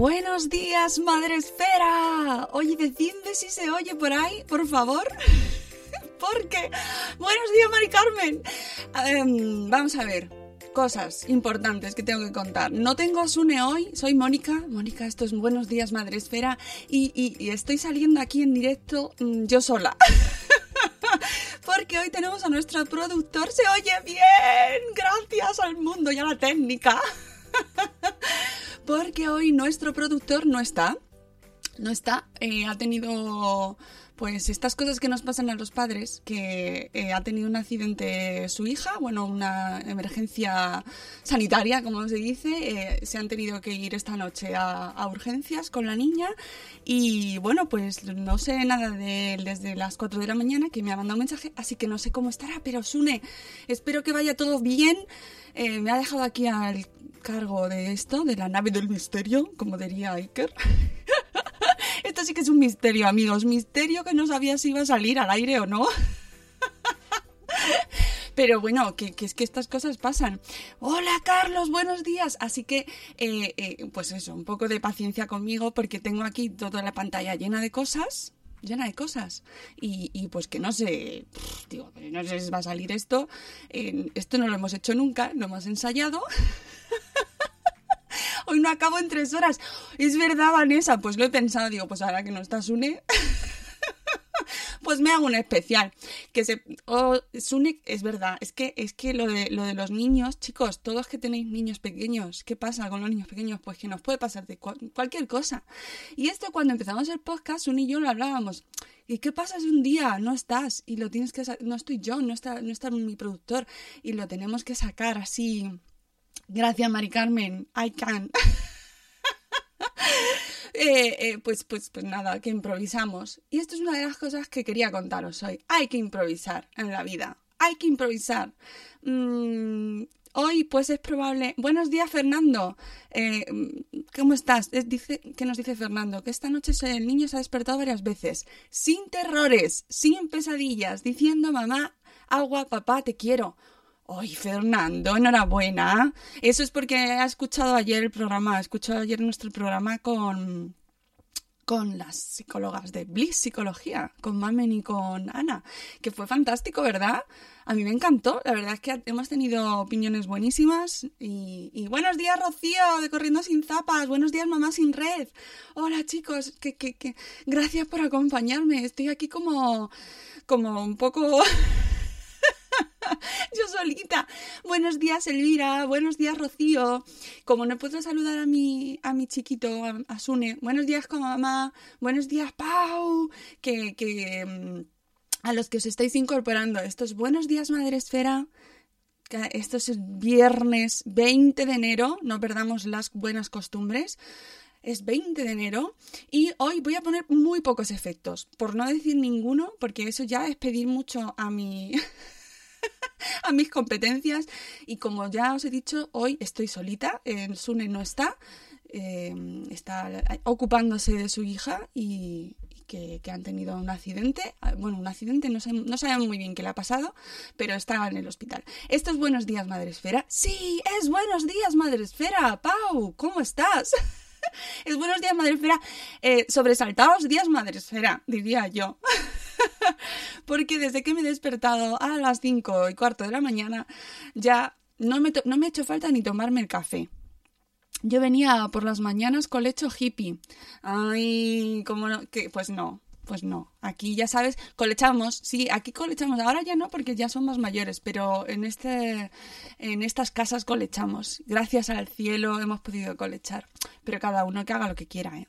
Buenos días, Madre Esfera. Oye, decidme si se oye por ahí, por favor. Porque. Buenos días, Mari Carmen. Em, vamos a ver. Cosas importantes que tengo que contar. No tengo Sune hoy, soy Mónica. Mónica, esto es Buenos días, Madre Esfera. Y estoy saliendo aquí en directo mm, yo sola. Porque hoy tenemos a nuestro productor. Se oye bien. Gracias al mundo y a la técnica. Porque hoy nuestro productor no está. No está. eh, ha tenido pues estas cosas que nos pasan a los padres, que eh, ha tenido un accidente su hija, bueno, una emergencia sanitaria, como se dice. eh, se han tenido que ir esta noche a, urgencias con la niña. Y bueno, pues no sé nada de él desde las 4 de la mañana, que me ha mandado un mensaje, así que no sé cómo estará, pero Sune, espero que vaya todo bien. Me ha dejado aquí al cargo de esto, de la nave del misterio, como diría Iker. esto sí que es un misterio, amigos. Misterio que no sabía si iba a salir al aire o no. Pero bueno, que, que es que estas cosas pasan. Hola Carlos, buenos días. Así que, eh, eh, pues eso, un poco de paciencia conmigo porque tengo aquí toda la pantalla llena de cosas. Llena de cosas. Y, y pues que no sé, pff, digo, no sé si va a salir esto. Eh, esto no lo hemos hecho nunca, lo hemos ensayado. Hoy no acabo en tres horas. Es verdad, Vanessa. Pues lo he pensado. Digo, pues ahora que no está Sune, pues me hago un especial. Que se. Oh, Sune, es verdad. Es que, es que lo de, lo de los niños, chicos, todos que tenéis niños pequeños, ¿qué pasa con los niños pequeños? Pues que nos puede pasar de cual- cualquier cosa. Y esto cuando empezamos el podcast, Sune y yo lo hablábamos. ¿Y qué pasa si un día no estás y lo tienes que no estoy yo, no está, no está mi productor y lo tenemos que sacar así? Gracias, Mari Carmen. I can. Eh, eh, pues, pues, pues nada, que improvisamos. Y esto es una de las cosas que quería contaros hoy. Hay que improvisar en la vida. Hay que improvisar. Mm, hoy, pues es probable. Buenos días, Fernando. Eh, ¿Cómo estás? Es- dice, ¿Qué nos dice Fernando? Que esta noche el niño se ha despertado varias veces. Sin terrores, sin pesadillas, diciendo mamá, agua, papá, te quiero. ¡Ay, Fernando, enhorabuena! Eso es porque ha escuchado ayer el programa, ha escuchado ayer nuestro programa con, con las psicólogas de Bliss Psicología, con Mamen y con Ana, que fue fantástico, ¿verdad? A mí me encantó, la verdad es que hemos tenido opiniones buenísimas y, buenos días Rocío de Corriendo sin Zapas, buenos días Mamá sin Red, hola chicos, que, que... gracias por acompañarme, estoy aquí como, como un poco... Yo solita. Buenos días, Elvira. Buenos días, Rocío. Como no puedo saludar a mi, a mi chiquito, a, a Sune. Buenos días, con mamá. Buenos días, Pau. Que, que mm, a los que os estáis incorporando, estos buenos días, Madre Esfera. Esto es viernes 20 de enero, no perdamos las buenas costumbres. Es 20 de enero y hoy voy a poner muy pocos efectos, por no decir ninguno, porque eso ya es pedir mucho a mi a mis competencias y como ya os he dicho, hoy estoy solita, el Sune no está, eh, está ocupándose de su hija y, que, han tenido un accidente. Ah, Bueno, un accidente, no, sé- sabemos muy bien qué le ha pasado, pero estaba en el hospital. ¿Esto es Buenos Días, Madre Esfera? Sí, es Buenos Días, Madre Esfera. Pau, ¿cómo estás? es Buenos Días, Madre Esfera. Eh, sobresaltados días, Madre Esfera, diría yo. Porque desde que me he despertado a las 5 y cuarto de la mañana, ya no me, no me ha hecho falta ni tomarme el café. Yo venía por las mañanas con lecho hippie. Ay, ¿cómo no? Que, pues no, pues no. Aquí ya sabes, colechamos, sí, aquí colechamos. Ahora ya no porque ya son más mayores, pero en, este, en estas casas colechamos. Gracias al cielo hemos podido colechar. Pero cada uno que haga lo que quiera, ¿eh?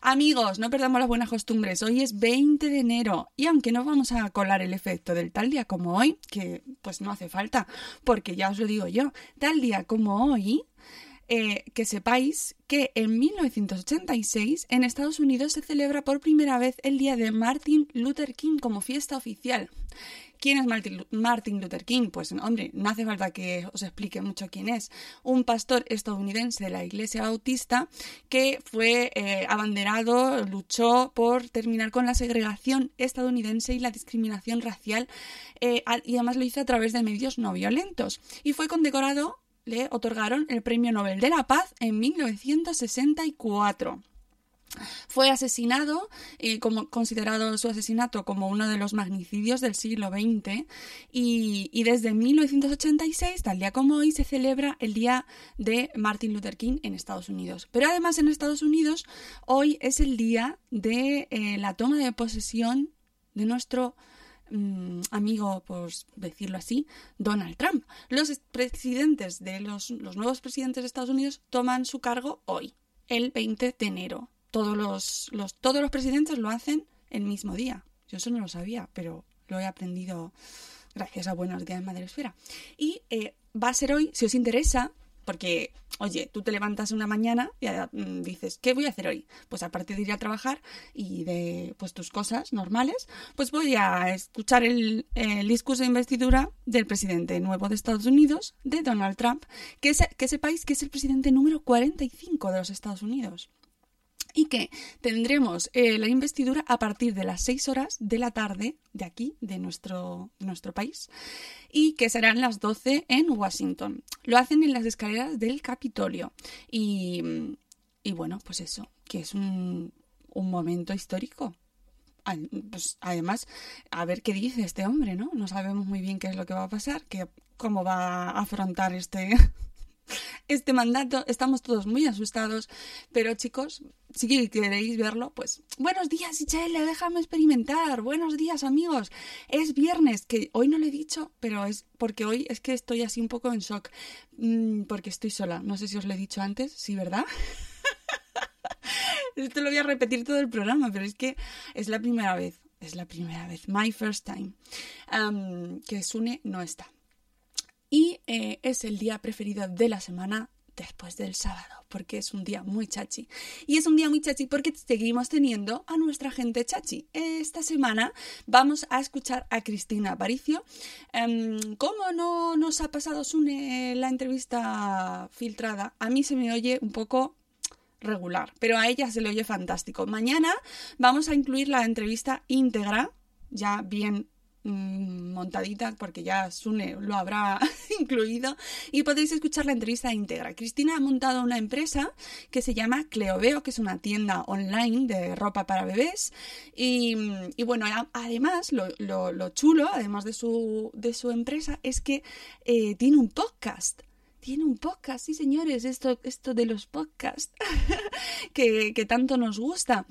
Amigos, no perdamos las buenas costumbres. Hoy es 20 de enero y aunque no vamos a colar el efecto del tal día como hoy, que pues no hace falta, porque ya os lo digo yo, tal día como hoy, eh, que sepáis que en 1986 en Estados Unidos se celebra por primera vez el día de Martin Luther King como fiesta oficial. ¿Quién es Martin, Lu- Martin Luther King? Pues hombre, no hace falta que os explique mucho quién es. Un pastor estadounidense de la Iglesia Bautista que fue eh, abanderado, luchó por terminar con la segregación estadounidense y la discriminación racial eh, y además lo hizo a través de medios no violentos. Y fue condecorado le otorgaron el Premio Nobel de la Paz en 1964. Fue asesinado y como considerado su asesinato como uno de los magnicidios del siglo XX y, y desde 1986, tal día como hoy, se celebra el día de Martin Luther King en Estados Unidos. Pero además en Estados Unidos hoy es el día de eh, la toma de posesión de nuestro mm, amigo, por decirlo así, Donald Trump. Los es- presidentes de los, los nuevos presidentes de Estados Unidos toman su cargo hoy, el 20 de enero. Todos los, los, todos los presidentes lo hacen el mismo día. Yo eso no lo sabía, pero lo he aprendido gracias a Buenos Días Madre Esfera. Y eh, va a ser hoy, si os interesa, porque, oye, tú te levantas una mañana y mm, dices, ¿qué voy a hacer hoy? Pues aparte de ir a trabajar y de pues tus cosas normales, pues voy a escuchar el, el discurso de investidura del presidente nuevo de Estados Unidos, de Donald Trump, que, se- que sepáis que es el presidente número 45 de los Estados Unidos y que tendremos eh, la investidura a partir de las 6 horas de la tarde de aquí, de nuestro, nuestro país, y que serán las 12 en Washington. Lo hacen en las escaleras del Capitolio. Y, y bueno, pues eso, que es un, un momento histórico. Pues, además, a ver qué dice este hombre, ¿no? No sabemos muy bien qué es lo que va a pasar, que, cómo va a afrontar este, este mandato. Estamos todos muy asustados, pero chicos, si queréis verlo, pues buenos días, Ichelle, déjame experimentar. Buenos días, amigos. Es viernes, que hoy no lo he dicho, pero es porque hoy es que estoy así un poco en shock, mm, porque estoy sola. No sé si os lo he dicho antes, sí, ¿verdad? Esto lo voy a repetir todo el programa, pero es que es la primera vez, es la primera vez, my first time, que Sune no está. Y eh, es el día preferido de la semana después del sábado, porque es un día muy chachi. Y es un día muy chachi porque seguimos teniendo a nuestra gente chachi. Esta semana vamos a escuchar a Cristina Aparicio. Em, ¿Cómo no nos ha pasado la entrevista filtrada? A mí se me oye un poco regular, pero a ella se le oye fantástico. Mañana vamos a incluir la entrevista íntegra, ya bien montadita, porque ya Sune lo habrá incluido, y podéis escuchar la entrevista íntegra. Cristina ha montado una empresa que se llama Cleoveo, que es una tienda online de ropa para bebés, y, bueno, además, lo, lo- lo chulo, además de su, de su empresa, es que eh, tiene un podcast. Tiene un podcast, sí señores, esto, esto de los podcasts que, que tanto nos gusta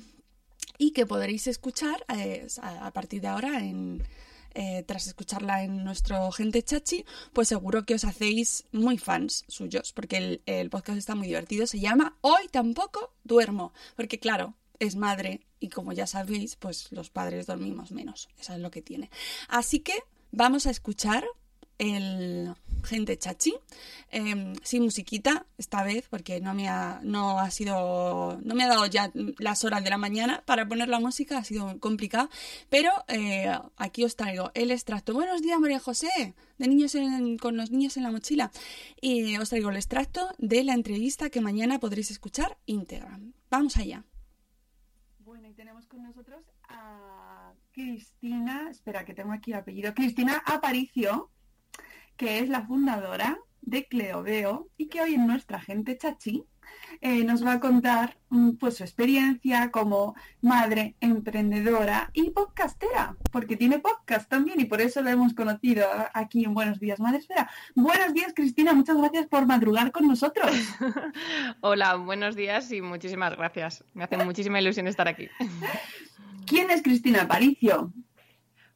y que podréis escuchar eh, a, a partir de ahora en, eh, tras escucharla en nuestro Gente Chachi, pues seguro que os hacéis muy fans suyos, porque el, el podcast está muy divertido. Se llama Hoy tampoco duermo, porque claro, es madre y como ya sabéis, pues los padres dormimos menos. Eso es lo que tiene. Así que vamos a escuchar el gente chachi, eh, sin musiquita esta vez, porque no me ha, no ha sido, no me ha dado ya las horas de la mañana para poner la música, ha sido complicado, pero eh, aquí os traigo el extracto. Buenos días, María José, de niños con los niños en la mochila, y os traigo el extracto de la entrevista que mañana podréis escuchar íntegra. Vamos allá. Bueno, y tenemos con nosotros a Cristina, espera que tengo aquí el apellido, Cristina Aparicio, que es la fundadora de Cleoveo y que hoy en nuestra gente chachi eh, nos va a contar mm, pues su experiencia como madre emprendedora y podcastera, porque tiene podcast también y por eso la hemos conocido aquí en Buenos Días Madresfera. Buenos días Cristina, muchas gracias por madrugar con nosotros. Hola, buenos días y muchísimas gracias. Me hace muchísima ilusión estar aquí. ¿Quién es Cristina Aparicio?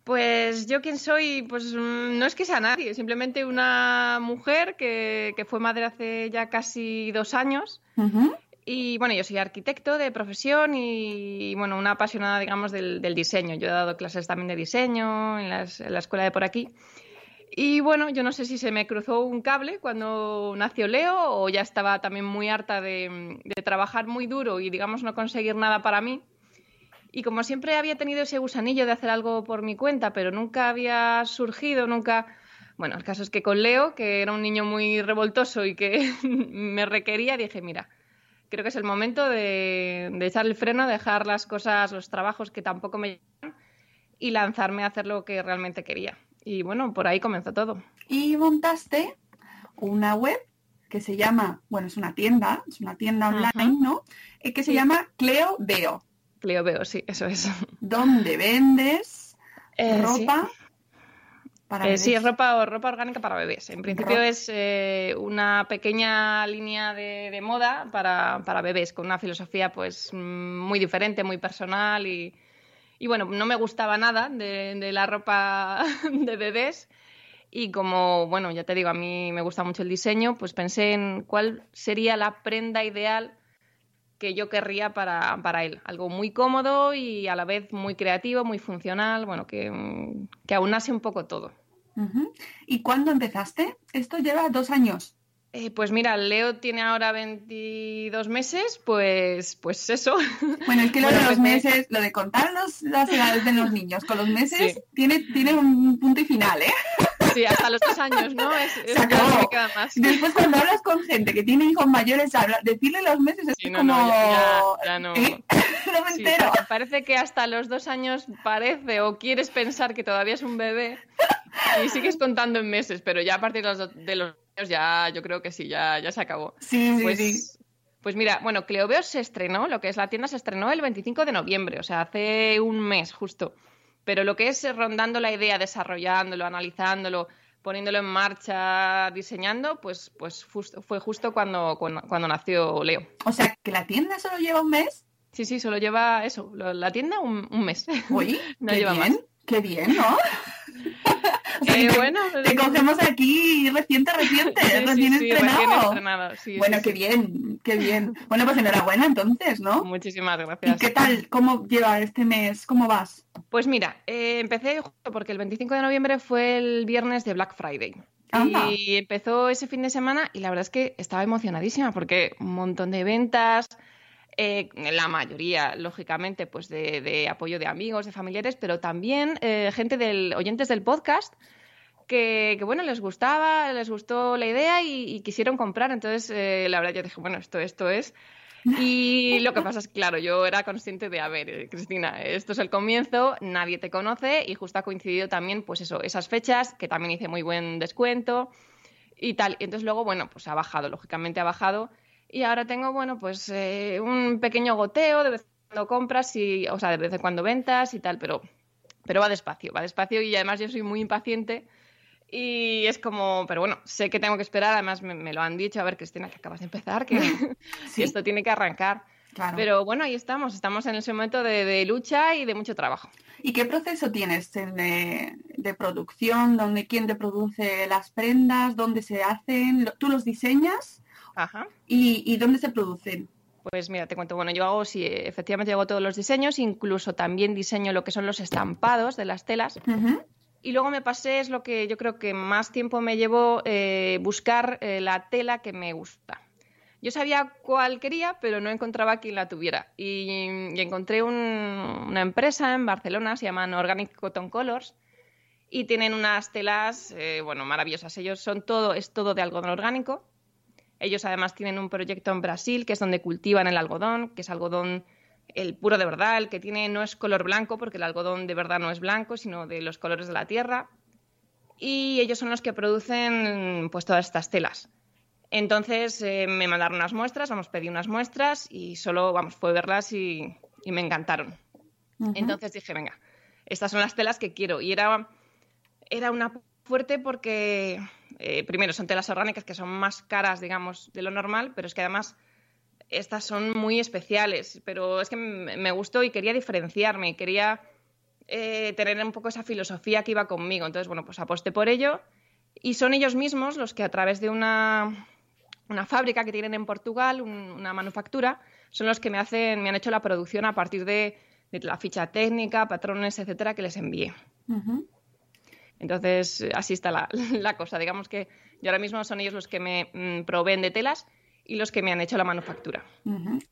Pues yo quién soy, pues mm, no es que sea nadie, simplemente una mujer que, que fue madre hace ya casi dos años. Y bueno, yo soy arquitecto de profesión y, bueno, una apasionada, digamos, del, del diseño. Yo he dado clases también de diseño en, las- en la escuela de por aquí. Y bueno, yo no sé si se me cruzó un cable cuando nació Leo o ya estaba también muy harta de, de trabajar muy duro y, digamos, no conseguir nada para mí. Y como siempre había tenido ese gusanillo de hacer algo por mi cuenta, pero nunca había surgido, nunca... Bueno, el caso es que con Leo, que era un niño muy revoltoso y que me requería, dije, mira, creo que es el momento de, de echar el freno, dejar las cosas, los trabajos que tampoco me llevan y lanzarme a hacer lo que realmente quería. Y bueno, por ahí comenzó todo. y montaste una web que se llama, bueno, es una tienda, es una tienda online, Ajá. ¿no? Eh, que se llama Cleo Veo, Cleo veo, sí, eso es. donde vendes Eh, sí. ropa para Eh, sí, es ropa, o ropa orgánica para bebés. En principio Ropa. es eh, una pequeña línea de, de moda para, para bebés, con una filosofía pues mm, muy diferente, muy personal y, y bueno, no me gustaba nada de, de la ropa de bebés y como, bueno, ya te digo, a mí me gusta mucho el diseño, pues pensé en cuál sería la prenda ideal que yo querría para, para él. Algo muy cómodo y a la vez muy creativo, muy funcional, bueno, que, mm, que aunase un poco todo. ¿Y cuándo empezaste? Esto lleva dos años. Eh, pues mira, Leo tiene ahora 22 meses, pues, pues eso. Bueno, es que lo Bueno, de los pues me- meses, lo de contar los- las edades de los niños con los meses, Sí. tiene, tiene un punto y final, ¿eh? Sí, hasta los dos años, ¿no? Es, es- Se acabó. queda más. Después cuando hablas con gente que tiene hijos mayores, habla, decirle los meses es Sí, no, como... no, ya, no. ¿Eh? no me Sí, entero. pa- parece que hasta los dos años parece o quieres pensar que todavía es un bebé y sigues contando en meses, pero ya a partir de los, do- de los años ya yo creo que sí, ya, ya se acabó. Sí, sí, Pues, sí. pues mira, bueno, Cleoveo se estrenó, lo que es la tienda se estrenó el 25 de noviembre, o sea, hace un mes justo. Pero lo que es rondando la idea, desarrollándolo, analizándolo, poniéndolo en marcha, diseñando, pues, pues justo- fue justo cuando, cuando, cuando nació Leo. O sea, que la tienda solo lleva un mes. Sí, sí, solo lleva eso, lo- la tienda un, un mes. Oye, No qué lleva bien, más. qué bien, ¿no? O sea, Eh, que bueno, te cogemos aquí reciente, reciente, Sí, recién sí, estrenado. recién estrenado, sí, bueno, qué bien, qué bien. Bueno, pues enhorabuena entonces, ¿no? Muchísimas ¿Y gracias. qué tal? ¿Cómo lleva este mes? ¿Cómo vas? Pues mira, eh, empecé justo porque el 25 de noviembre fue el viernes de Black Friday. Anda. Y empezó ese fin de semana y la verdad es que estaba emocionadísima porque un montón de ventas, eh, la mayoría, lógicamente, pues de, apoyo de amigos, de familiares, pero también eh, gente del oyentes del podcast que, bueno, les gustaba, les gustó la idea y, quisieron comprar. Entonces, eh, la verdad, yo dije, bueno, esto, esto es. Y lo que pasa es claro, yo era consciente de, a ver, eh, Cristina, esto es el comienzo, nadie te conoce y justo ha coincidido también, pues eso, esas fechas, que también hice muy buen descuento y tal. Y entonces luego, bueno, pues ha bajado, lógicamente ha bajado. Y ahora tengo, bueno, pues eh, un pequeño goteo, de vez en cuando compras y, o sea, de vez en cuando ventas y tal, pero, pero va despacio, va despacio y además yo soy muy impaciente. Y es como, pero bueno, sé que tengo que esperar, además me, me lo han dicho, a ver, Cristina, que acabas de empezar, que, Sí. esto tiene que arrancar. Claro. Pero bueno, ahí estamos, estamos en ese momento de, de lucha y de mucho trabajo. ¿Y qué proceso tienes en, de, de producción? ¿Dónde, ¿Quién te produce las prendas? ¿Dónde se hacen? ¿Tú los diseñas? Ajá. ¿Y, y dónde se producen? Pues mira, te cuento, bueno, yo hago, sí, efectivamente hago todos los diseños, incluso también diseño lo que son los estampados de las telas. Y luego me pasé, es lo que yo creo que más tiempo me llevó eh, buscar eh, la tela que me gusta. Yo sabía cuál quería, pero no encontraba quien la tuviera. Y, encontré una empresa en Barcelona, se llaman Organic Cotton Colors, y tienen unas telas, eh, bueno, maravillosas. Ellos son todo, es todo de algodón orgánico. Ellos además tienen un proyecto en Brasil, que es donde cultivan el algodón, que es algodón el puro de verdad, el que tiene no es color blanco, porque el algodón de verdad no es blanco, sino de los colores de la tierra. Y ellos son los que producen pues todas estas telas. Entonces eh, me mandaron unas muestras, vamos, pedí unas muestras y solo, vamos, fue verlas y, me encantaron. Entonces dije, venga, estas son las telas que quiero. Y era, era una fuerte porque, eh, primero, son telas orgánicas que son más caras, digamos, de lo normal, pero es que además estas son muy especiales, pero es que me gustó y quería diferenciarme quería eh, tener un poco esa filosofía que iba conmigo. Entonces, bueno, pues aposté por ello y son ellos mismos los que a través de una, fábrica que tienen en Portugal, una manufactura, son los que me, hacen, me han hecho la producción a partir de, la ficha técnica, patrones, etcétera, que les envié. Entonces, así está la, cosa. Digamos que yo ahora mismo son ellos los que me mm, proveen de telas y los que me han hecho la manufactura.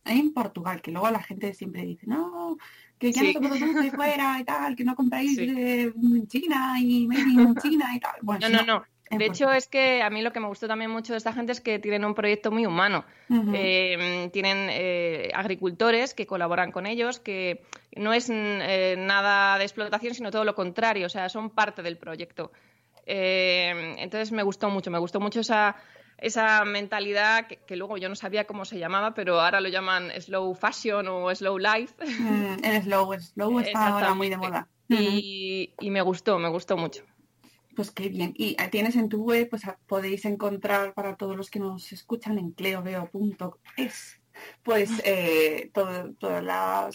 En Portugal, que luego la gente siempre dice, no, que ya no se de fuera y tal, que no compráis de China y made in China y tal. Bueno, no, no, no. De hecho, es que a mí lo que me gustó también mucho de esta gente es que tienen un proyecto muy humano. Em, tienen eh, agricultores que colaboran con ellos, que no es eh, nada de explotación, sino todo lo contrario, o sea, son parte del proyecto. Em, entonces me gustó mucho, me gustó mucho esa, esa mentalidad que, luego yo no sabía cómo se llamaba, pero ahora lo llaman slow fashion o slow life. Mm, el slow, el slow está ahora muy de moda. Y, me gustó, me gustó mucho. Pues qué bien. Y eh, tienes en tu web, pues podéis encontrar para todos los que nos escuchan en cleoveo.es pues eh, todos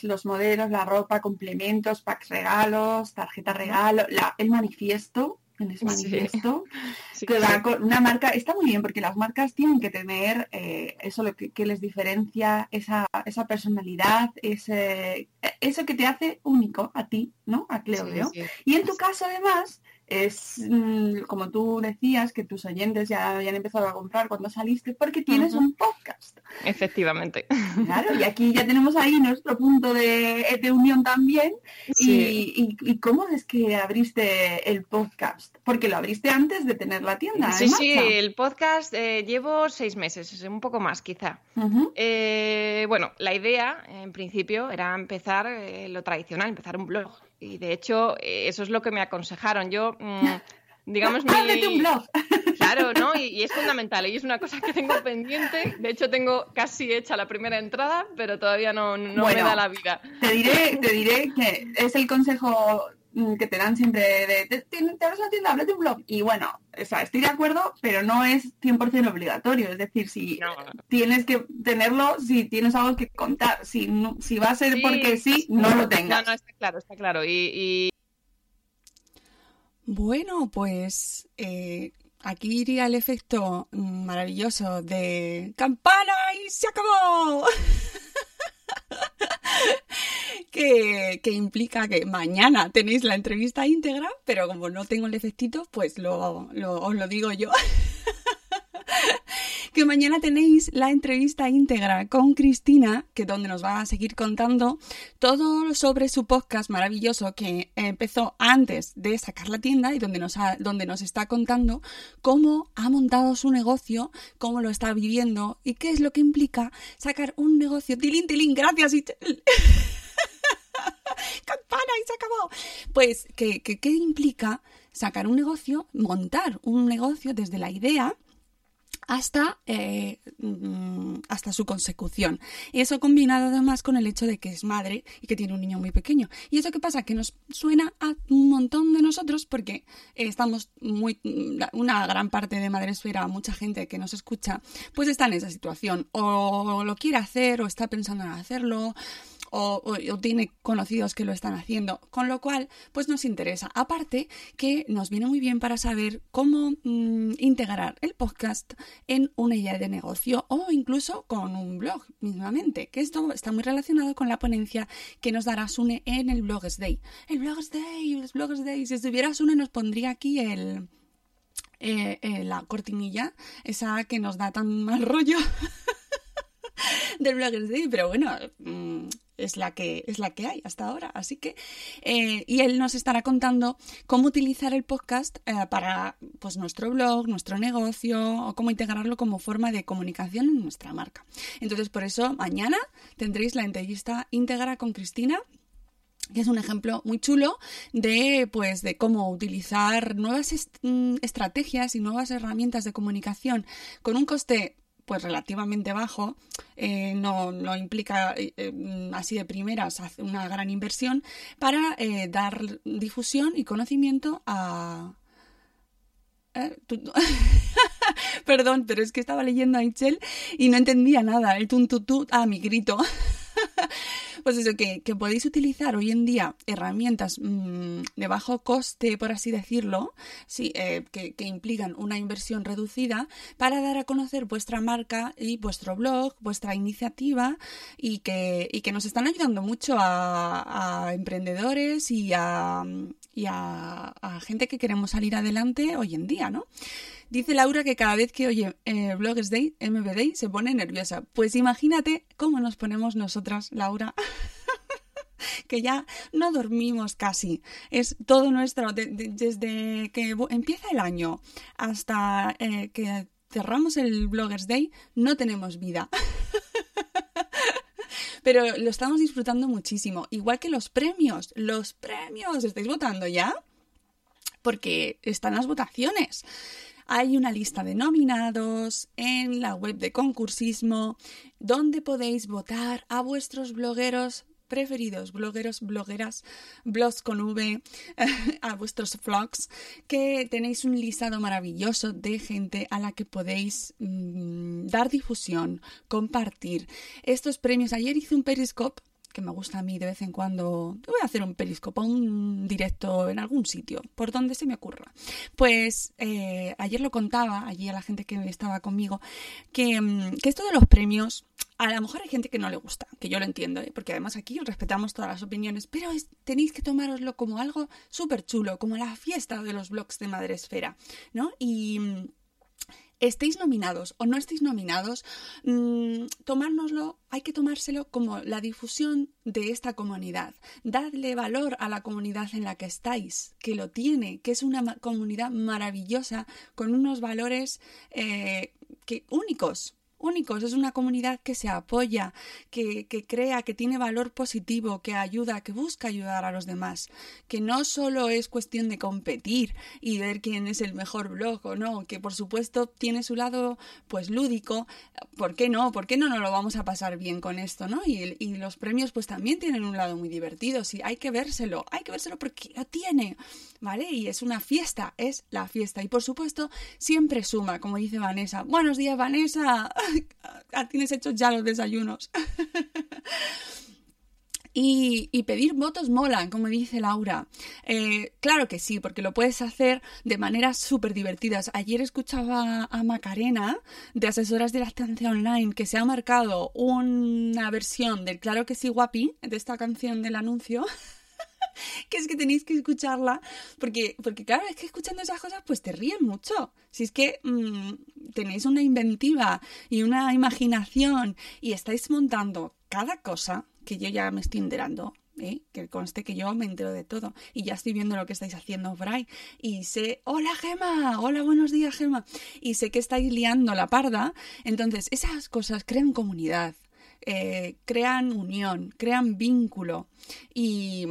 los modelos, la ropa, complementos, packs regalos, tarjeta regalo, el manifiesto en ese manifiesto, que va con una marca, está muy bien porque las marcas tienen que tener eh, eso lo que, les diferencia, esa, esa personalidad, ese, eso que te hace único a ti, ¿no? A Cleo. y en tu caso además, es mm, como tú decías que tus oyentes ya habían empezado a comprar cuando saliste porque tienes un podcast. Efectivamente. Claro, y aquí ya tenemos ahí nuestro punto de, unión también. Y, cómo es que abriste el podcast? Porque lo abriste antes de tener la tienda. Sí, sí, el podcast eh, llevo seis meses, un poco más quizá. Eh, bueno, la idea en principio era empezar eh, lo tradicional, empezar un blog y de hecho eh, eso es lo que me aconsejaron. Yo, mm, digamos, mi... un blog. Claro, ¿no? Y, es fundamental. Y es una cosa que tengo pendiente. De hecho, tengo casi hecha la primera entrada, pero todavía no, no me da la vida. Te diré, te diré que es el consejo que te dan siempre de, te, te, abres la tienda, de un blog. Y bueno, o sea, estoy de acuerdo, pero no es 100% obligatorio. Es decir, si tienes que tenerlo, si tienes algo que contar, si, si va a ser porque sí, no lo tengas. No, no, está claro, está claro. Y, Bueno, pues eh, aquí iría el efecto maravilloso de campana y se acabó. que, implica que mañana tenéis la entrevista íntegra, pero como no tengo el efectito, pues lo, os lo digo yo. que mañana tenéis la entrevista íntegra con Cristina, que donde nos va a seguir contando todo sobre su podcast maravilloso que empezó antes de sacar la tienda y donde nos, donde nos está contando cómo ha montado su negocio, cómo lo está viviendo y qué es lo que implica sacar un negocio. Tilín, tilín, gracias. campana y se acabó. Pues, ¿qué, qué implica sacar un negocio, montar un negocio desde la idea? Hasta, eh, mm, hasta su consecución. Y eso combinado además con el hecho de que es madre y que tiene un niño muy pequeño. ¿Y eso qué pasa? Que nos suena a un montón de nosotros porque estamos muy, una gran parte de Madresfera, mucha gente que nos escucha, pues está en esa situación. O lo quiere hacer o está pensando en hacerlo o, tiene conocidos que lo están haciendo, con lo cual pues nos interesa. Aparte que nos viene muy bien para saber cómo mm, integrar el podcast en una idea de negocio o incluso con un blog mismamente, que esto está muy relacionado con la ponencia que nos dará Sune en el Bloggers Day. El Bloggers Day, el Bloggers Day, si estuviera Sune nos pondría aquí el... eh, eh, la cortinilla, esa que nos da tan mal rollo del Bloggers Day, pero bueno, mm, es la que es la que hay hasta ahora. Así que eh, y él nos estará contando cómo utilizar el podcast eh, para pues nuestro blog nuestro negocio o cómo integrarlo como forma de comunicación en nuestra marca. Entonces por eso mañana tendréis la entrevista íntegra con Cristina que es un ejemplo muy chulo de pues de cómo utilizar nuevas mm, estrategias y nuevas herramientas de comunicación con un coste pues relativamente bajo, eh, no, no implica eh, eh, así de primeras una gran inversión para dar difusión y conocimiento a... Perdón, pero es que estaba leyendo a Michelle y no entendía nada. El tuntutú, ah, mi grito. Pues eso, que, que podéis utilizar hoy en día herramientas mm, de bajo coste, por así decirlo, sí, eh, que, implican una inversión reducida para dar a conocer vuestra marca y vuestro blog, vuestra iniciativa y que, y que nos están ayudando mucho a, emprendedores y, a, y a gente que queremos salir adelante hoy en día, ¿no? Dice Laura que cada vez que oye eh, Bloggers Day, MB Day, se pone nerviosa. Pues imagínate cómo nos ponemos nosotras, Laura. que ya no dormimos casi. Es todo nuestro, de- de- desde que empieza el año hasta eh, que cerramos el Bloggers Day, no tenemos vida. Pero lo estamos disfrutando muchísimo. Igual que los premios. Los premios. ¿Estáis votando ya? Porque están las votaciones. Hay una lista de nominados en la web de concursismo donde podéis votar a vuestros blogueros preferidos, blogueros, blogueras, blogs con V, a vuestros vlogs, que tenéis un listado maravilloso de gente a la que podéis mm, dar difusión, compartir. Estos premios, ayer hice un periscope que me gusta a mí de vez en cuando. Voy a hacer un periscope, un directo en algún sitio, por donde se me ocurra. Pues eh, ayer lo contaba allí a la gente que estaba conmigo, que, mm, que esto de los premios, a lo mejor hay gente que no le gusta, que yo lo entiendo, ¿eh? porque además aquí respetamos todas las opiniones, pero tenéis que tomároslo como algo súper chulo, como la fiesta de los blogs de Madresfera, ¿no? Y. estéis nominados o no estéis nominados, mm, tomárnoslo, hay que tomárselo como la difusión de esta comunidad. Dadle valor a la comunidad en la que estáis, que lo tiene, que es una comunidad maravillosa con unos valores eh, que, únicos. Únicos, es una comunidad que se apoya, que, que crea, que tiene valor positivo, que ayuda, que busca ayudar a los demás, que no solo es cuestión de competir y ver quién es el mejor blog o no, que por supuesto tiene su lado pues lúdico, ¿por qué no? ¿Por qué no nos lo vamos a pasar bien con esto, no? Y, y los premios pues también tienen un lado muy divertido, sí, hay que vérselo, hay que vérselo porque lo tiene, ¿vale? Y es una fiesta, es la fiesta y por supuesto siempre suma, como dice Vanessa. Buenos días Vanessa, tienes hechos ya los desayunos. Y, pedir votos mola, como dice Laura. Eh, claro que sí, porque lo puedes hacer de maneras súper divertidas. Ayer escuchaba a Macarena, de Asesoras de Lactancia Online, que se ha marcado una versión del Claro que sí, guapi, de esta canción del anuncio. que es que tenéis que escucharla, porque, porque claro, es que escuchando esas cosas pues te ríen mucho. Si es que mm, tenéis una inventiva y una imaginación y estáis montando cada cosa, que yo ya me estoy enterando, ¿eh? que conste que yo me entero de todo y ya estoy viendo lo que estáis haciendo por ahí y sé, hola Gema, hola buenos días Gema, y sé que estáis liando la parda, entonces esas cosas crean comunidad, eh, crean unión, crean vínculo y...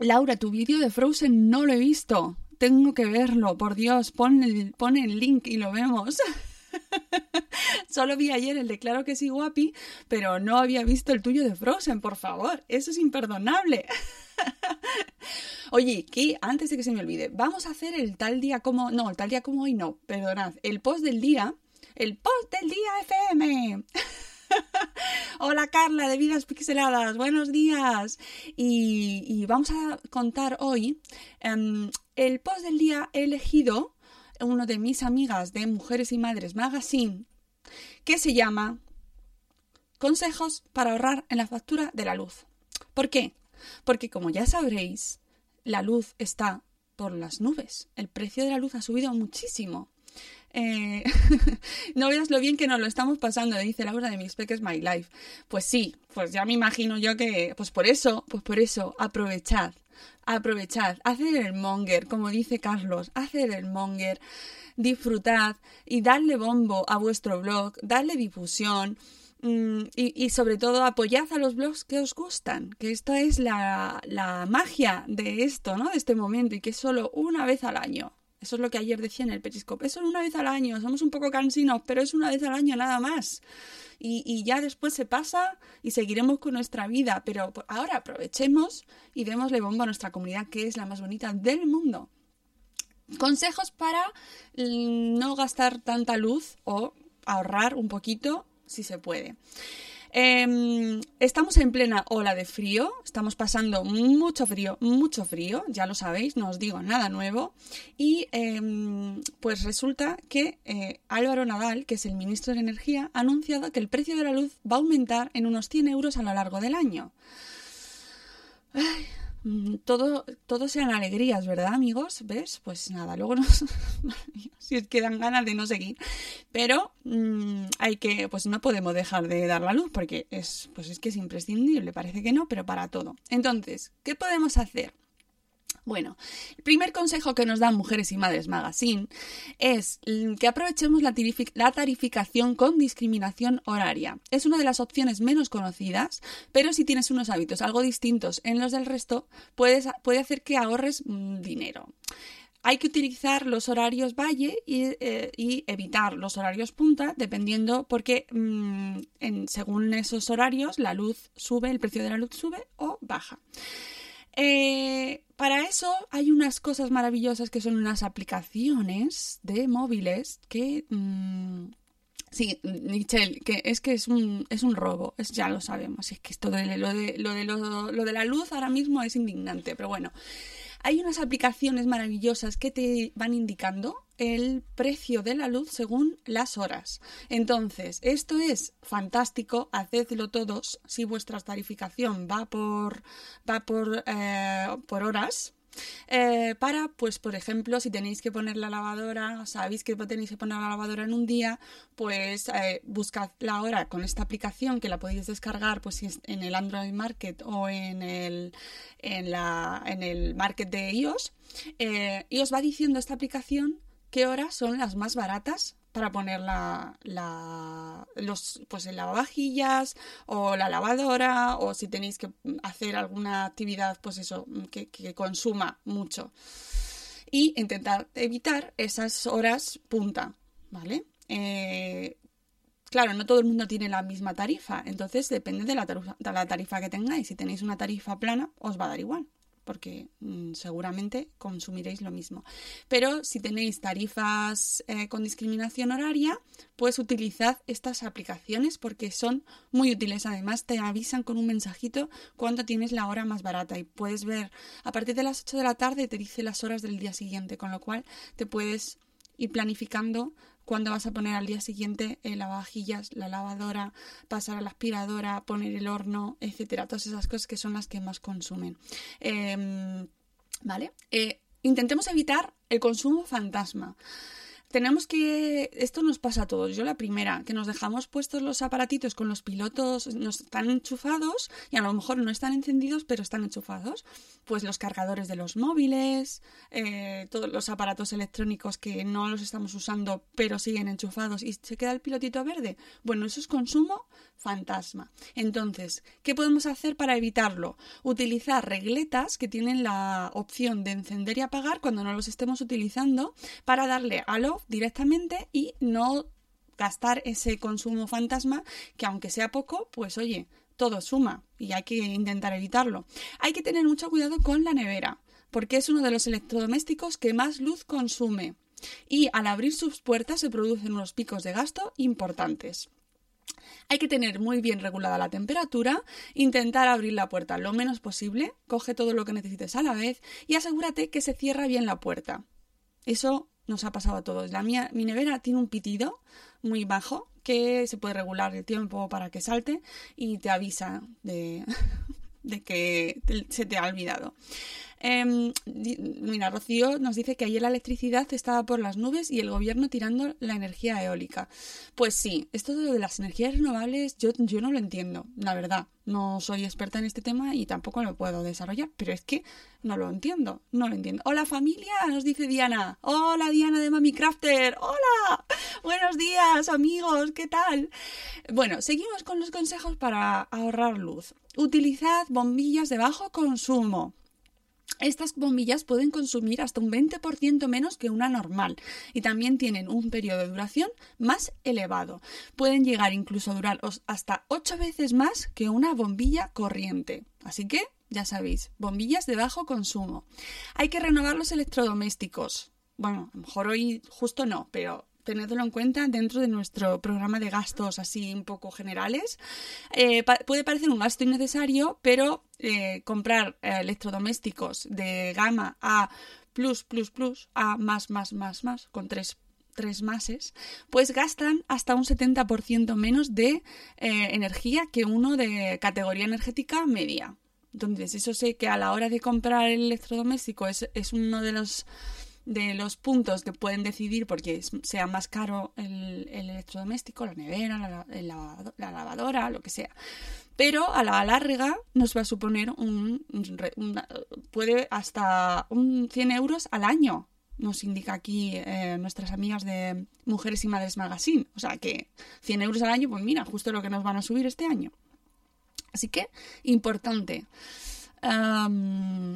Laura, tu vídeo de Frozen no lo he visto. Tengo que verlo, por Dios, pon el, el link y lo vemos. Solo vi ayer el de Claro que sí, guapi, pero no había visto el tuyo de Frozen, por favor. Eso es imperdonable. Oye, que antes de que se me olvide, vamos a hacer el tal día como. No, el tal día como hoy no, perdonad. El post del día. El post del día FM. Hola Carla de Vidas Pixeladas, buenos días. Y, vamos a contar hoy em, el post del día he elegido uno de mis amigas de Mujeres y Madres Magazine que se llama consejos para ahorrar en la factura de la luz. ¿Por qué? Porque como ya sabréis, la luz está por las nubes. El precio de la luz ha subido muchísimo. Eh, no veas lo bien que nos lo estamos pasando, dice Laura de Mi Spec is My Life. Pues sí, pues ya me imagino yo que, pues por eso, pues por eso, aprovechad, aprovechad, haced el monger, como dice Carlos, haced el monger, disfrutad y darle bombo a vuestro blog, darle difusión. mm, y, y sobre todo apoyad a los blogs que os gustan, que esta es la, la magia de esto, ¿no? De este momento y que es solo una vez al año. Eso es lo que ayer decía en el Periscope. Es solo una vez al año. Somos un poco cansinos, pero es una vez al año nada más. Y, y ya después se pasa y seguiremos con nuestra vida. Pero ahora aprovechemos y démosle bombo a nuestra comunidad, que es la más bonita del mundo. Consejos para mm, no gastar tanta luz o ahorrar un poquito si se puede. Em, estamos en plena ola de frío, estamos pasando mucho frío, mucho frío, ya lo sabéis, no os digo nada nuevo. Y em, pues resulta que eh, Álvaro Nadal, que es el ministro de Energía, ha anunciado que el precio de la luz va a aumentar en unos 100 euros a lo largo del año. Ay, todo, todo sean alegrías, ¿verdad, amigos? ¿Ves? Pues nada, luego nos... si es dan ganas de no seguir. Pero mm, hay que, pues no podemos dejar de dar la luz porque es, pues es que es imprescindible, parece que no, pero para todo. Entonces, ¿qué podemos hacer? Bueno, el primer consejo que nos dan Mujeres y Madres Magazine es que aprovechemos la, tarifi- la tarificación con discriminación horaria. Es una de las opciones menos conocidas, pero si tienes unos hábitos algo distintos en los del resto, puedes, puede hacer que ahorres mm, dinero. Hay que utilizar los horarios valle y, eh, evitar los horarios punta, dependiendo, porque mm, en- según esos horarios la luz sube, el precio de la luz sube o baja. Eh, para eso hay unas cosas maravillosas que son unas aplicaciones de móviles que... mm, sí, Michelle, que es que es un, es un robo, es, ya lo sabemos. Es que esto de lo de, lo, de lo- lo de la luz ahora mismo es indignante, pero bueno. Hay unas aplicaciones maravillosas que te van indicando el precio de la luz según las horas. Entonces, esto es fantástico, hacedlo todos si vuestra tarificación va por, va por, eh, por horas. Eh, para, pues, por ejemplo, si tenéis que poner la lavadora, sabéis que tenéis que poner la lavadora en un día, pues eh, buscad la hora con esta aplicación que la podéis descargar, pues en el Android Market o en el, en la, en el Market de iOS, eh, y os va diciendo esta aplicación qué horas son las más baratas para poner la, la- los, pues el lavavajillas o la lavadora o si tenéis que hacer alguna actividad, pues eso, que, consuma mucho. Y intentar evitar esas horas punta, ¿vale? Eh, Claro, no todo el mundo tiene la misma tarifa, entonces depende de la de la tarifa que tengáis. Si tenéis una tarifa plana, os va a dar igual, porque mm, seguramente consumiréis lo mismo. Pero si tenéis tarifas eh, con discriminación horaria, pues utilizad estas aplicaciones porque son muy útiles. Además, te avisan con un mensajito cuando tienes la hora más barata y puedes ver a partir de las 8 de la tarde te dice las horas del día siguiente, con lo cual te puedes ir planificando cuándo vas a poner al día siguiente el lavavajillas, la lavadora, pasar a la aspiradora, poner el horno, etcétera. Todas esas cosas que son las que más consumen. Em, ¿Vale? Eh, intentemos evitar el consumo fantasma. Tenemos que. Esto nos pasa a todos. Yo, la primera, que nos dejamos puestos los aparatitos con los pilotos, nos están enchufados y a lo mejor no están encendidos, pero están enchufados. Pues los cargadores de los móviles, eh, todos los aparatos electrónicos que no los estamos usando, pero siguen enchufados y se queda el pilotito verde. Bueno, eso es consumo fantasma. Entonces, ¿qué podemos hacer para evitarlo? Utilizar regletas que tienen la opción de encender y apagar cuando no los estemos utilizando para darle al off directamente y no gastar ese consumo fantasma que aunque sea poco, pues oye, todo suma y hay que intentar evitarlo. Hay que tener mucho cuidado con la nevera porque es uno de los electrodomésticos que más luz consume y al abrir sus puertas se producen unos picos de gasto importantes. Hay que tener muy bien regulada la temperatura, intentar abrir la puerta lo menos posible, coge todo lo que necesites a la vez y asegúrate que se cierra bien la puerta. Eso nos ha pasado a todos. La mía, mi nevera tiene un pitido muy bajo que se puede regular el tiempo para que salte y te avisa de, de que se te ha olvidado. Em, mira, Rocío nos dice que ayer la electricidad estaba por las nubes y el gobierno tirando la energía eólica. Pues sí, esto de las energías renovables yo, yo no lo entiendo, la verdad. No soy experta en este tema y tampoco lo puedo desarrollar, pero es que no lo entiendo, no lo entiendo. Hola familia, nos dice Diana. Hola Diana de Mami Crafter. Hola. Buenos días amigos, ¿qué tal? Bueno, seguimos con los consejos para ahorrar luz. Utilizad bombillas de bajo consumo. Estas bombillas pueden consumir hasta un 20% menos que una normal y también tienen un periodo de duración más elevado. Pueden llegar incluso a durar hasta 8 veces más que una bombilla corriente. Así que, ya sabéis, bombillas de bajo consumo. Hay que renovar los electrodomésticos. Bueno, a lo mejor hoy justo no, pero tenedlo en cuenta dentro de nuestro programa de gastos así un poco generales. Eh, puede parecer un gasto innecesario, pero eh, comprar eh, electrodomésticos de gama A plus, plus, plus, A más, más, más, más, con tres tres máses, pues gastan hasta un 70% menos de energía que uno de categoría energética media. Entonces, eso sé que a la hora de comprar el electrodoméstico es, es uno de los de los puntos que pueden decidir porque sea más caro el, electrodoméstico, la nevera, la, lavadora, lo que sea. Pero a la larga nos va a suponer un, puede hasta un 100 euros al año, nos indica aquí eh, nuestras amigas de Mujeres y Madres Magazine. O sea que 100 euros al año, pues mira, justo lo que nos van a subir este año. Así que, importante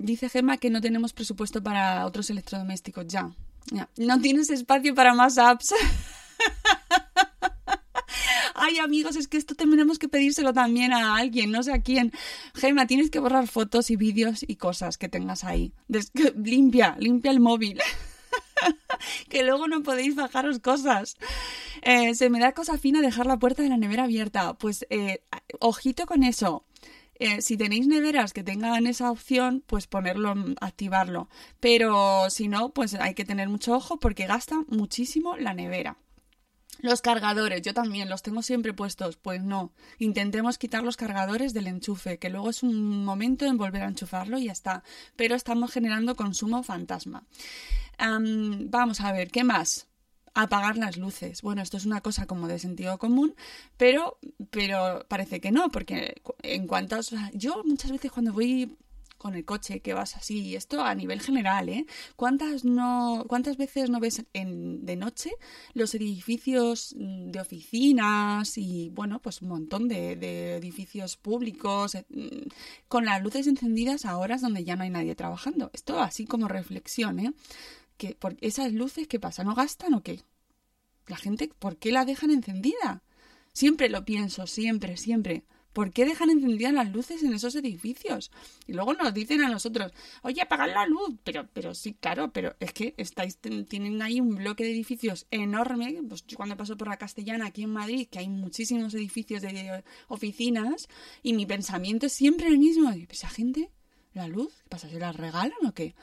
dice Gemma que no tenemos presupuesto para otros electrodomésticos. Ya, ya. No tienes espacio para más apps. Ay, amigos, es que esto tenemos que pedírselo también a alguien, no sé a quién. Gemma, tienes que borrar fotos y vídeos y cosas que tengas ahí. limpia, limpia el móvil. que luego no podéis bajaros cosas. Eh, se me da cosa fina dejar la puerta de la nevera abierta. Pues eh, ojito con eso. Eh, si tenéis neveras que tengan esa opción, pues ponerlo, activarlo. Pero si no, pues hay que tener mucho ojo porque gasta muchísimo la nevera. Los cargadores, yo también los tengo siempre puestos. Pues no, intentemos quitar los cargadores del enchufe, que luego es un momento en volver a enchufarlo y ya está. Pero estamos generando consumo fantasma. vamos a ver, ¿qué más? Apagar las luces. Bueno, esto es una cosa como de sentido común, pero, pero parece que no, porque en cuanto yo muchas veces cuando voy con el coche que vas así, esto a nivel general, ¿eh? ¿Cuántas, no, cuántas veces no ves en, de noche los edificios de oficinas y, bueno, pues un montón de, de edificios públicos eh, con las luces encendidas a horas donde ya no hay nadie trabajando? Esto así como reflexión, ¿eh? Que por esas luces, ¿qué pasa? ¿No gastan o qué? La gente, ¿por qué la dejan encendida? Siempre lo pienso, siempre, siempre. ¿Por qué dejan encendidas las luces en esos edificios? Y luego nos dicen a nosotros, oye, apagad la luz. Pero, pero sí, claro, pero es que estáis, tienen ahí un bloque de edificios enorme. Pues yo cuando paso por la Castellana aquí en Madrid, que hay muchísimos edificios de oficinas, y mi pensamiento es siempre el mismo. ¿Esa gente? ¿La luz? ¿Qué pasa? ¿Se la regalan o qué?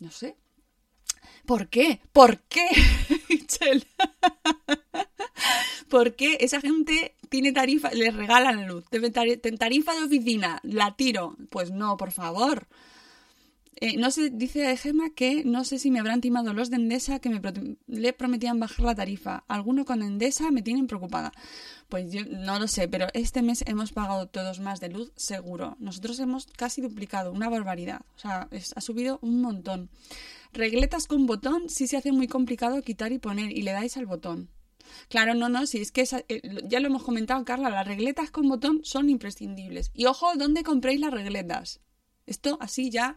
No sé. ¿Por qué? ¿Por qué? ¿Por qué esa gente tiene tarifa, les regalan luz? Tarifa de oficina, la tiro. Pues no, por favor. Eh, no sé, dice Gema que no sé si me habrán timado los de Endesa que me le prometían bajar la tarifa. Alguno con Endesa me tienen preocupada. Pues yo no lo sé, pero este mes hemos pagado todos más de luz, seguro. Nosotros hemos casi duplicado, una barbaridad. O sea, ha subido un montón. Regletas con botón sí se hace muy complicado quitar y poner y le dais al botón. Claro, no, no, si es que eh, ya lo hemos comentado, Carla, las regletas con botón son imprescindibles. Y ojo, ¿dónde compréis las regletas? Esto así ya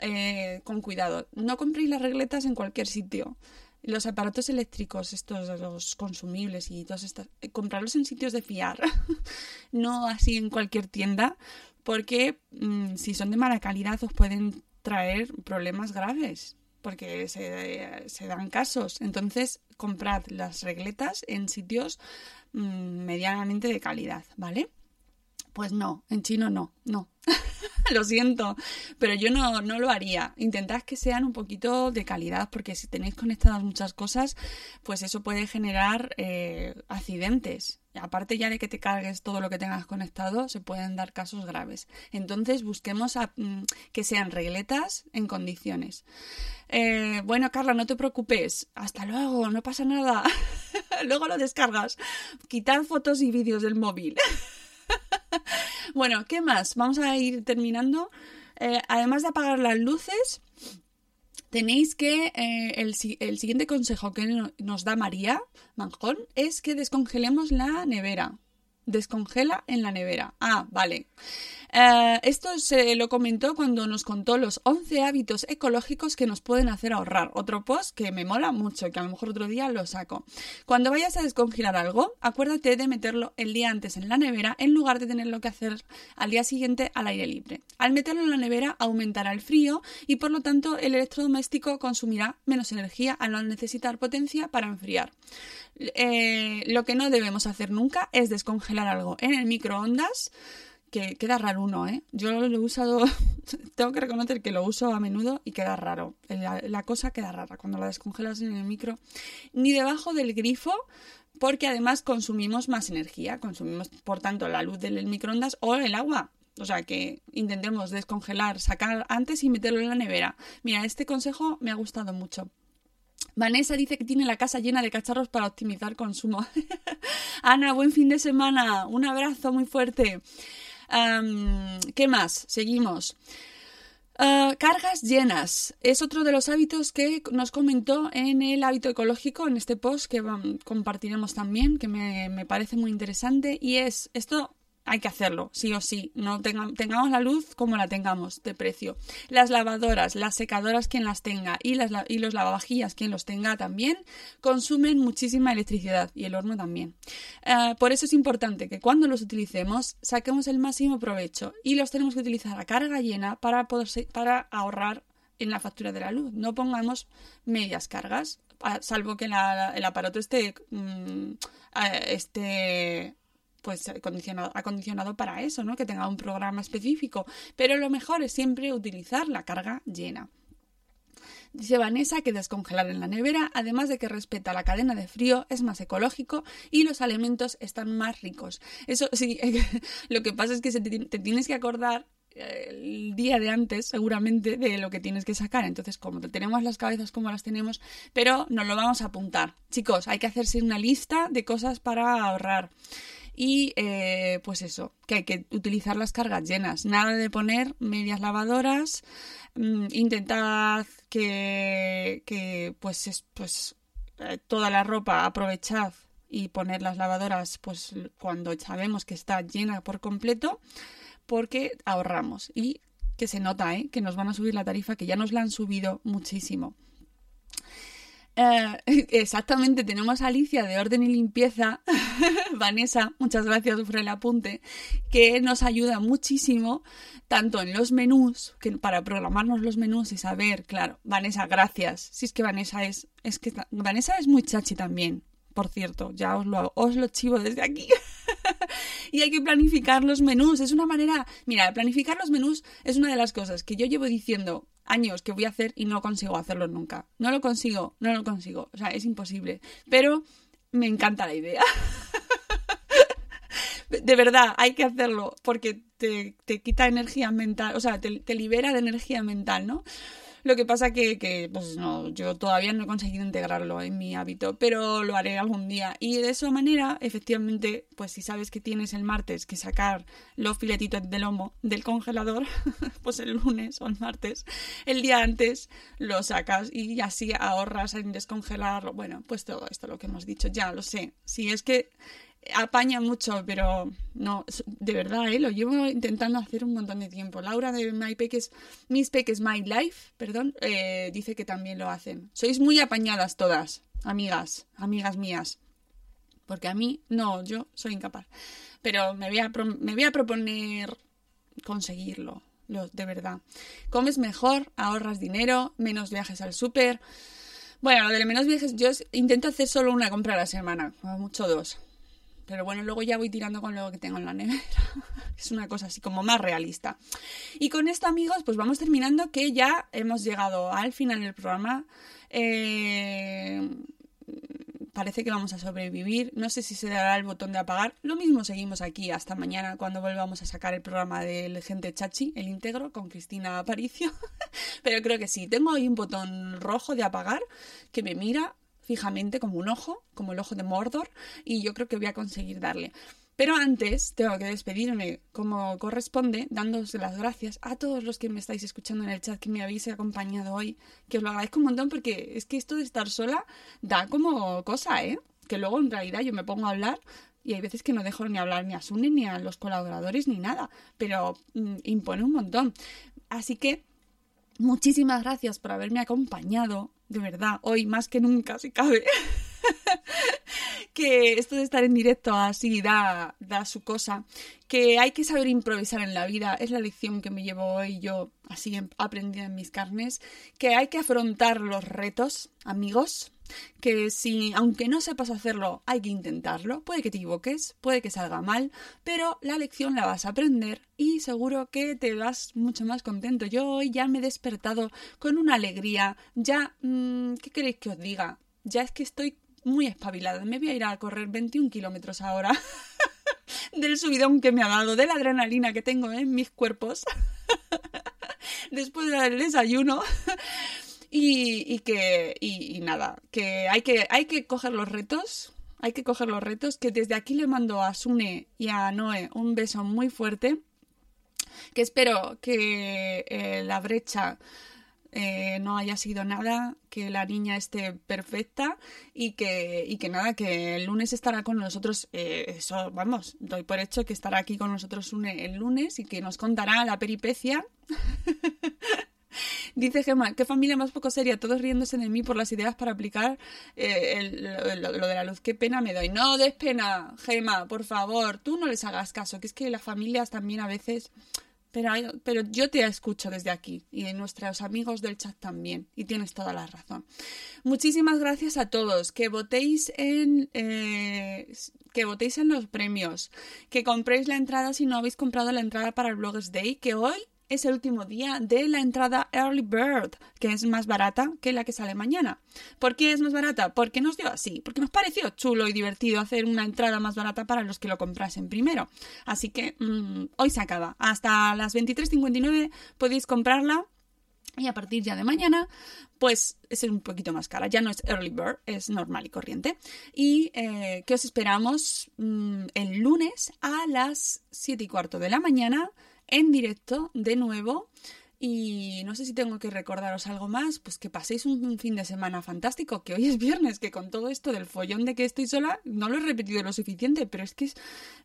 eh, con cuidado. No compréis las regletas en cualquier sitio. Los aparatos eléctricos, estos, los consumibles y todos estos, eh, comprarlos en sitios de fiar, no así en cualquier tienda, porque mm, si son de mala calidad os pueden traer problemas graves porque se, dan casos. Entonces, comprad las regletas en sitios mm, medianamente de calidad, ¿vale? Pues no, en chino no, no. lo siento, pero yo no, no lo haría. Intentad que sean un poquito de calidad, porque si tenéis conectadas muchas cosas, pues eso puede generar eh, accidentes. Aparte ya de que te cargues todo lo que tengas conectado, se pueden dar casos graves. Entonces busquemos a, mm, que sean regletas en condiciones. Eh, bueno, Carla, no te preocupes. Hasta luego, no pasa nada. luego lo descargas. Quitad fotos y vídeos del móvil. bueno, ¿qué más? Vamos a ir terminando. Eh, además de apagar las luces, tenéis que eh, el, el siguiente consejo que no- nos da María Manjón es que descongelemos la nevera. Descongela en la nevera. Ah, vale. Eh, esto se lo comentó cuando nos contó los 11 hábitos ecológicos que nos pueden hacer ahorrar. Otro post que me mola mucho, que a lo mejor otro día lo saco. Cuando vayas a descongelar algo, acuérdate de meterlo el día antes en la nevera en lugar de tenerlo que hacer al día siguiente al aire libre. Al meterlo en la nevera aumentará el frío y por lo tanto el electrodoméstico consumirá menos energía al no necesitar potencia para enfriar. Eh, lo que no debemos hacer nunca es descongelar algo en el microondas que queda raro uno, ¿eh? Yo lo he usado, tengo que reconocer que lo uso a menudo y queda raro. La, la cosa queda rara cuando la descongelas en el micro. Ni debajo del grifo, porque además consumimos más energía. Consumimos, por tanto, la luz del microondas o el agua. O sea que intentemos descongelar, sacar antes y meterlo en la nevera. Mira, este consejo me ha gustado mucho. Vanessa dice que tiene la casa llena de cacharros para optimizar consumo. Ana, buen fin de semana. Un abrazo muy fuerte. ¿Qué más? Seguimos. Ah, cargas llenas. Es otro de los hábitos que nos comentó en el hábito ecológico, en este post que compartiremos también, que me, me parece muy interesante. Y es, esto hay que hacerlo, sí o sí. No tenga- tengamos la luz como la tengamos de precio. Las lavadoras, las secadoras, quien las tenga, y, las, los lavavajillas, quien los tenga también, consumen muchísima electricidad y el horno también. Eh, por eso es importante que cuando los utilicemos saquemos el máximo provecho y los tenemos que utilizar a carga llena para, poder, ahorrar en la factura de la luz. No pongamos medias cargas, salvo que el aparato esté, mm, eh, esté pues acondicionado, acondicionado para eso, ¿no? Que tenga un programa específico. Pero lo mejor es siempre utilizar la carga llena. Dice Vanessa que descongelar en la nevera, además de que respeta la cadena de frío, es más ecológico y los alimentos están más ricos. Eso sí, lo que pasa es que te, tienes que acordar eh, el día de antes, seguramente, de lo que tienes que sacar. Entonces, como te- tenemos las cabezas como las tenemos, pero nos lo vamos a apuntar. Chicos, hay que hacerse una lista de cosas para ahorrar. Y eh, pues eso, que hay que utilizar las cargas llenas. Nada de poner medias lavadoras. Mm, intentad que, que pues, es, pues eh, toda la ropa aprovechad y poner las lavadoras pues cuando sabemos que está llena por completo porque ahorramos y que se nota ¿eh? que nos van a subir la tarifa que ya nos la han subido muchísimo eh, exactamente, tenemos a Alicia de Orden y Limpieza, Vanessa, muchas gracias por el apunte, que nos ayuda muchísimo, tanto en los menús, que para programarnos los menús y saber, claro, Vanessa, gracias. Si es que Vanessa es, es que Vanessa es muy chachi también, por cierto, ya os lo, os lo chivo desde aquí. y hay que planificar los menús. Es una manera. Mira, planificar los menús es una de las cosas que yo llevo diciendo años que voy a hacer y no consigo hacerlo nunca. No lo consigo, no lo consigo. O sea, es imposible. Pero me encanta la idea. De verdad, hay que hacerlo porque te, te quita energía mental, o sea, te, te libera de energía mental, ¿no? Lo que pasa que, que, pues no, yo todavía no he conseguido integrarlo en mi hábito, pero lo haré algún día. Y de esa manera, efectivamente, pues si sabes que tienes el martes que sacar los filetitos de lomo del congelador, pues el lunes o el martes, el día antes lo sacas y así ahorras en descongelarlo. Bueno, pues todo esto lo que hemos dicho, ya lo sé. Si es que apaña mucho, pero no, de verdad, ¿eh? lo llevo intentando hacer un montón de tiempo. Laura de My Peques, Mis Peques My Life, perdón, eh, dice que también lo hacen. Sois muy apañadas todas, amigas, amigas mías. Porque a mí, no, yo soy incapaz. Pero me voy a, me voy a proponer conseguirlo, lo, de verdad. Comes mejor, ahorras dinero, menos viajes al súper. Bueno, lo de menos viajes, yo intento hacer solo una compra a la semana, mucho dos Pero bueno, luego ya voy tirando con lo que tengo en la nevera. es una cosa así como más realista. Y con esto, amigos, pues vamos terminando que ya hemos llegado al final del programa. Eh, parece que vamos a sobrevivir. No sé si se dará el botón de apagar. Lo mismo seguimos aquí hasta mañana cuando volvamos a sacar el programa del Gente Chachi, el íntegro, con Cristina Aparicio. Pero creo que sí. Tengo ahí un botón rojo de apagar que me mira fijamente como un ojo, como el ojo de Mordor, y yo creo que voy a conseguir darle. Pero antes tengo que despedirme como corresponde, dándoos las gracias a todos los que me estáis escuchando en el chat, que me habéis acompañado hoy, que os lo agradezco un montón porque es que esto de estar sola da como cosa, ¿eh? Que luego en realidad yo me pongo a hablar y hay veces que no dejo ni hablar ni a Sune, ni a los colaboradores, ni nada, pero mm, impone un montón. Así que muchísimas gracias por haberme acompañado, de verdad, hoy más que nunca, si cabe. que esto de estar en directo así da, da su cosa, que hay que saber improvisar en la vida, es la lección que me llevo hoy yo así aprendida en mis carnes, que hay que afrontar los retos, amigos, que si, aunque no sepas hacerlo, hay que intentarlo, puede que te equivoques, puede que salga mal, pero la lección la vas a aprender y seguro que te vas mucho más contento. Yo hoy ya me he despertado con una alegría, ya, mmm, ¿qué queréis que os diga? Ya es que estoy muy espabilada. Me voy a ir a correr 21 kilómetros ahora del subidón que me ha dado, de la adrenalina que tengo en mis cuerpos después del desayuno. Y, que, y, nada, que hay, que hay que coger los retos, hay que coger los retos, que desde aquí le mando a Sune y a Noé un beso muy fuerte, que espero que eh, la brecha eh, no haya sido nada, que la niña esté perfecta y que, y que nada, que el lunes estará con nosotros. Eh, eso, vamos, doy por hecho que estará aquí con nosotros el lunes y que nos contará la peripecia. Dice Gemma, qué familia más poco seria, todos riéndose de mí por las ideas para aplicar eh, lo, de la luz. Qué pena me doy. No des pena, Gemma, por favor, tú no les hagas caso, que es que las familias también a veces pero, pero yo te escucho desde aquí y de nuestros amigos del chat también. Y tienes toda la razón. Muchísimas gracias a todos. Que votéis en, eh, que votéis en los premios. Que compréis la entrada si no habéis comprado la entrada para el Bloggers Day. Que hoy es el último día de la entrada Early Bird, que es más barata que la que sale mañana. ¿Por qué es más barata? Porque nos dio así, porque nos pareció chulo y divertido hacer una entrada más barata para los que lo comprasen primero. Así que mm, hoy se acaba. Hasta las 23.59 podéis comprarla. Y a partir ya de mañana, pues es un poquito más cara. Ya no es early bird, es normal y corriente. Y eh, que os esperamos mm, el lunes a las 7 y cuarto de la mañana en directo de nuevo. Y no sé si tengo que recordaros algo más, pues que paséis un, fin de semana fantástico, que hoy es viernes, que con todo esto del follón de que estoy sola, no lo he repetido lo suficiente, pero es que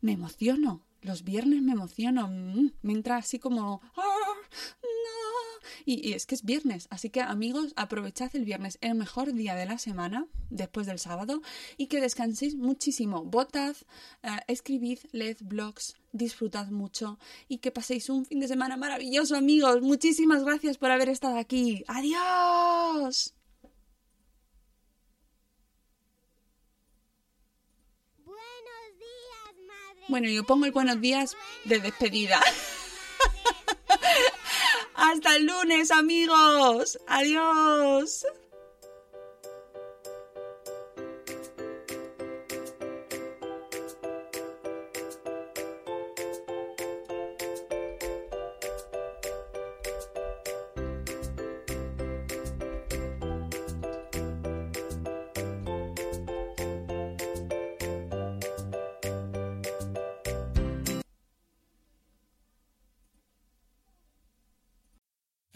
me emociono. Los viernes me emociono. Mm, me entra así como... ¡Ah! Y, es que es viernes, así que amigos, aprovechad el viernes, el mejor día de la semana, después del sábado, y que descanséis muchísimo. Votad, eh, escribid, leed blogs, disfrutad mucho y que paséis un fin de semana maravilloso, amigos. Muchísimas gracias por haber estado aquí. ¡Adiós! Bueno, yo pongo el buenos días de despedida. Hasta el lunes, amigos. Adiós.